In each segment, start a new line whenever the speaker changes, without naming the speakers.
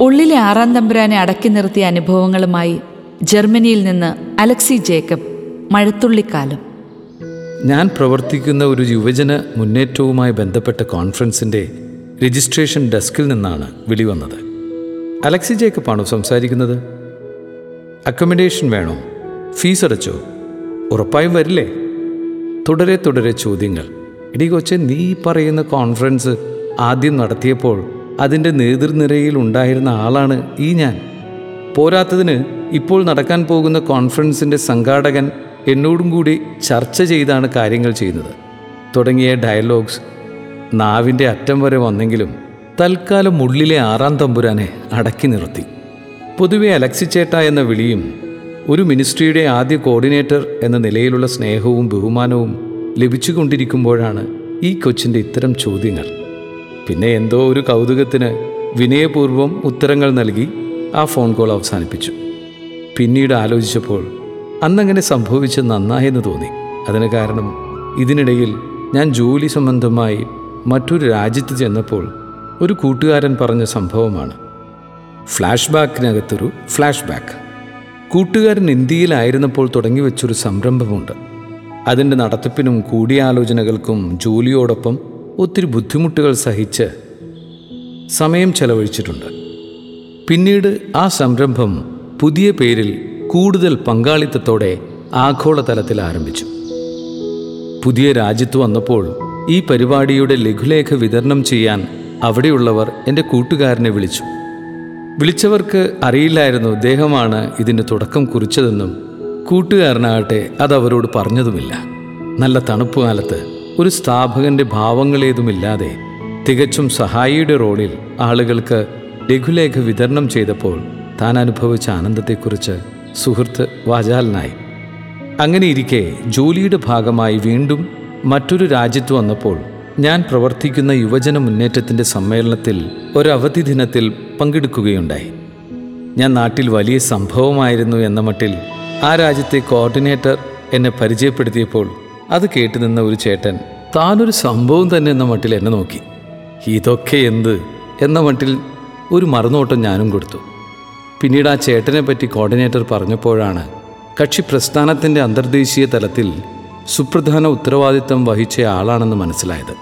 ഉള്ളിലെ ആറാം തമ്പുരാനെ അടക്കി നിർത്തിയ അനുഭവങ്ങളുമായി ജർമ്മനിയിൽ നിന്ന് അലക്സി ജേക്കബ് മഴത്തുള്ളിക്കാലം.
ഞാൻ പ്രവർത്തിക്കുന്ന ഒരു യുവജന മുന്നേറ്റവുമായി ബന്ധപ്പെട്ട കോൺഫറൻസിന്റെ രജിസ്ട്രേഷൻ ഡെസ്കിൽ നിന്നാണ് വിളി വന്നത് അലക്സി ജേക്കബാണോ സംസാരിക്കുന്നത്? അക്കോമഡേഷൻ വേണോ? ഫീസ് അടച്ചോ? ഉറപ്പായും വരില്ലേ? തുടരെ തുടരെ ചോദ്യങ്ങൾ. ഇടി കൊച്ചെ നീ പറയുന്ന കോൺഫറൻസ് ആദ്യം നടത്തിയപ്പോൾ അതിന്റെ നേതൃനിരയിൽ ഉണ്ടായിരുന്ന ആളാണ് ഈ ഞാൻ. പോരാത്തതിന് ഇപ്പോൾ നടക്കാൻ പോകുന്ന കോൺഫറൻസിന്റെ സംഘാടകൻ എന്നോടും കൂടി ചർച്ച ചെയ്താണ് കാര്യങ്ങൾ ചെയ്യുന്നത്. തുടങ്ങിയ ഡയലോഗ്സ് നാവിന്റെ അറ്റം വരെ വന്നെങ്കിലും തൽക്കാലം ഉള്ളിലെ ആറാം തമ്പുരാനെ അടക്കി നിർത്തി. പൊതുവെ അലക്സിച്ചേട്ട എന്ന വിളിയും ഒരു മിനിസ്ട്രിയുടെ ആദ്യ കോർഡിനേറ്റർ എന്ന നിലയിലുള്ള സ്നേഹവും ബഹുമാനവും ലഭിച്ചുകൊണ്ടിരിക്കുമ്പോഴാണ് ഈ കൊച്ചിന്റെ ഇത്തരം ചോദ്യങ്ങൾ. പിന്നെ എന്തോ ഒരു കൗതുകത്തിന് വിനയപൂർവം ഉത്തരങ്ങൾ നൽകി ആ ഫോൺ കോൾ അവസാനിപ്പിച്ചു. പിന്നീട് ആലോചിച്ചപ്പോൾ അന്നങ്ങനെ സംഭവിച്ച് നന്നായെന്ന് തോന്നി. അതിന് കാരണം ഇതിനിടയിൽ ഞാൻ ജോലി സംബന്ധമായി മറ്റൊരു രാജ്യത്ത് ചെന്നപ്പോൾ ഒരു കൂട്ടുകാരൻ പറഞ്ഞ സംഭവമാണ്. ഫ്ലാഷ് ബാക്കിനകത്തൊരു ഫ്ലാഷ് ബാക്ക് കൂട്ടുകാരൻ ഇന്ത്യയിലായിരുന്നപ്പോൾ തുടങ്ങി വെച്ചൊരു സംരംഭമുണ്ട്. അതിന്റെ നടത്തിപ്പിനും കൂടിയാലോചനകൾക്കും ജോലിയോടൊപ്പം ഒത്തിരി ബുദ്ധിമുട്ടുകൾ സഹിച്ച് സമയം ചെലവഴിച്ചിട്ടുണ്ട്. പിന്നീട് ആ സംരംഭം പുതിയ പേരിൽ കൂടുതൽ പങ്കാളിത്തത്തോടെ ആഗോളതലത്തിൽ ആരംഭിച്ചു. പുതിയ രാജ്യത്ത് വന്നപ്പോൾ ഈ പരിപാടിയുടെ ലഘുലേഖ വിതരണം ചെയ്യാൻ അവിടെയുള്ളവർ എന്റെ കൂട്ടുകാരനെ വിളിച്ചു. വിളിച്ചവർക്ക് അറിയില്ലായിരുന്നു അദ്ദേഹമാണ് ഇതിന് തുടക്കം കുറിച്ചതെന്നും കൂട്ടുകാരനാകട്ടെ അത് അവരോട് പറഞ്ഞതുമില്ല. നല്ല തണുപ്പ് കാലത്ത് ഒരു സ്ഥാപകന്റെ ഭാവങ്ങളേതുമില്ലാതെ തികച്ചും സഹായിയുടെ റോളിൽ ആളുകൾക്ക് ലഘുലേഖ വിതരണം ചെയ്തപ്പോൾ താൻ അനുഭവിച്ച ആനന്ദത്തെക്കുറിച്ച് സുഹൃത്ത് വാചാലനായി. അങ്ങനെ ഇരിക്കെ ജോലിയുടെ ഭാഗമായി വീണ്ടും മറ്റൊരു രാജ്യത്ത് വന്നപ്പോൾ ഞാൻ പ്രവർത്തിക്കുന്ന യുവജന മുന്നേറ്റത്തിന്റെ സമ്മേളനത്തിൽ ഒരവധി ദിനത്തിൽ പങ്കെടുക്കുകയുണ്ടായി. ഞാൻ നാട്ടിൽ വലിയ സംഭവമായിരുന്നു എന്ന മട്ടിൽ ആ രാജ്യത്തെ കോർഡിനേറ്റർ എന്നെ പരിചയപ്പെടുത്തിയപ്പോൾ അത് കേട്ടുനിന്ന ഒരു ചേട്ടൻ താനൊരു സംഭവം തന്നെ എന്ന മട്ടിൽ എന്നെ നോക്കി. ഇതൊക്കെ എന്ത് എന്ന മട്ടിൽ ഒരു മറുനോട്ടം ഞാനും കൊടുത്തു. പിന്നീട് ആ ചേട്ടനെ പറ്റി കോർഡിനേറ്റർ പറഞ്ഞപ്പോഴാണ് കക്ഷി പ്രസ്ഥാനത്തിന്റെ അന്തർദേശീയ തലത്തിൽ സുപ്രധാന ഉത്തരവാദിത്തം വഹിച്ച ആളാണെന്ന് മനസ്സിലായത്.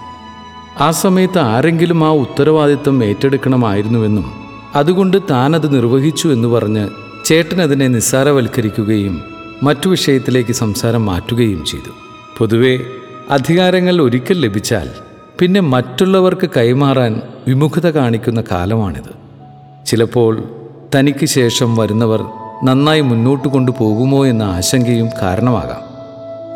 ആ സമയത്ത് ആരെങ്കിലും ആ ഉത്തരവാദിത്തം ഏറ്റെടുക്കണമായിരുന്നുവെന്നും അതുകൊണ്ട് താനത് നിർവഹിച്ചു എന്ന് പറഞ്ഞ് ചേട്ടൻ അതിനെ നിസ്സാരവൽക്കരിക്കുകയും മറ്റു വിഷയത്തിലേക്ക് സംസാരം മാറ്റുകയും ചെയ്തു. പൊതുവെ അധികാരങ്ങൾ ഒരിക്കൽ ലഭിച്ചാൽ പിന്നെ മറ്റുള്ളവർക്ക് കൈമാറാൻ വിമുഖത കാണിക്കുന്ന കാലമാണിത്. ചിലപ്പോൾ തനിക്ക് ശേഷം വരുന്നവർ നന്നായി മുന്നോട്ട് കൊണ്ടുപോകുമോ എന്ന ആശങ്കയും കാരണമാകാം.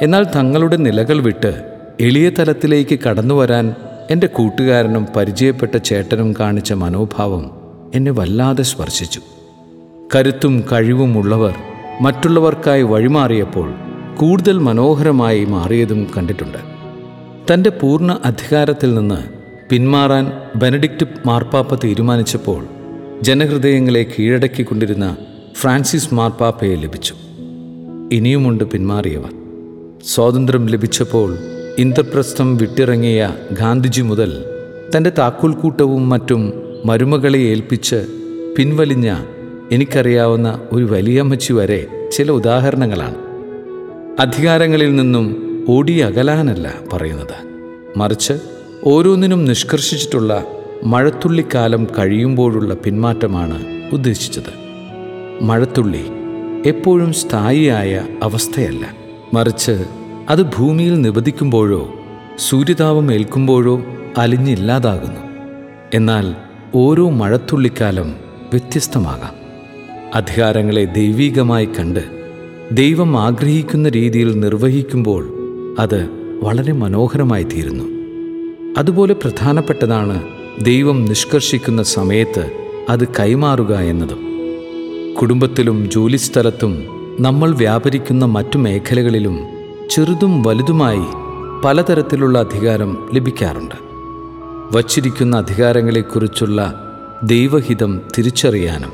എന്നാൽ തങ്ങളുടെ നിലകൾ വിട്ട് എളിയ തലത്തിലേക്ക് കടന്നു വരാൻ എന്റെ കൂട്ടുകാരനും പരിചയപ്പെട്ട ചേട്ടനും കാണിച്ച മനോഭാവം എന്നെ വല്ലാതെ സ്പർശിച്ചു. കരുത്തും കഴിവുമുള്ളവർ മറ്റുള്ളവർക്കായി വഴിമാറിയപ്പോൾ കൂടുതൽ മനോഹരമായി മാറിയതും കണ്ടിട്ടുണ്ട്. തന്റെ പൂർണ അധികാരത്തിൽ നിന്ന് പിന്മാറാൻ ബെനഡിക്റ്റ് മാർപ്പാപ്പ തീരുമാനിച്ചപ്പോൾ ജനഹൃദയങ്ങളെ കീഴടക്കിക്കൊണ്ടിരുന്ന ഫ്രാൻസിസ് മാർപ്പാപ്പയെ ലഭിച്ചു. ഇനിയുമുണ്ട് പിന്മാറിയവർ. സ്വാതന്ത്ര്യം ലഭിച്ചപ്പോൾ ഇന്ദ്രപ്രസ്ഥം വിട്ടിറങ്ങിയ ഗാന്ധിജി മുതൽ തന്റെ താക്കോൽക്കൂട്ടവും മറ്റും മരുമകളെ ഏൽപ്പിച്ച് പിൻവലിഞ്ഞ എനിക്കറിയാവുന്ന ഒരു വലിയമ്മച്ചി വരെ ചില ഉദാഹരണങ്ങളാണ്. അധികാരങ്ങളിൽ നിന്നും ഓടിയകലാനല്ല പറയുന്നത്. മറിച്ച് ഓരോന്നിനും നിഷ്കർഷിച്ചിട്ടുള്ള മഴത്തുള്ളിക്കാലം കഴിയുമ്പോഴുള്ള പിന്മാറ്റമാണ് ഉദ്ദേശിച്ചത്. മഴത്തുള്ളി എപ്പോഴും സ്ഥായിയായ അവസ്ഥയല്ല. മറിച്ച് അത് ഭൂമിയിൽ നിബദിക്കുമ്പോഴോ സൂര്യതാപം ഏൽക്കുമ്പോഴോ അലിഞ്ഞില്ലാതാകുന്നു. എന്നാൽ ഓരോ മഴത്തുള്ളിക്കാലം വ്യത്യസ്തമാകാം. അധികാരങ്ങളെ ദൈവീകമായി കണ്ട് ദൈവം ആഗ്രഹിക്കുന്ന രീതിയിൽ നിർവഹിക്കുമ്പോൾ അത് വളരെ മനോഹരമായി തീരുന്നു. അതുപോലെ പ്രധാനപ്പെട്ടതാണ് ദൈവം നിഷ്കർഷിക്കുന്ന സമയത്ത് അത് കൈമാറുക എന്നതും. കുടുംബത്തിലും ജോലിസ്ഥലത്തും നമ്മൾ വ്യാപരിക്കുന്ന മറ്റു മേഖലകളിലും ചെറുതും വലുതുമായി പലതരത്തിലുള്ള അധികാരം ലഭിക്കാറുണ്ട്. വച്ചിരിക്കുന്ന അധികാരങ്ങളെക്കുറിച്ചുള്ള ദൈവഹിതം തിരിച്ചറിയാനും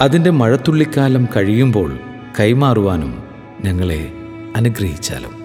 അതിന്റെ മഴത്തുള്ളിക്കാലം കഴിയുമ്പോൾ കൈമാറുവാനും ഞങ്ങളെ അനുഗ്രഹിച്ചാലും.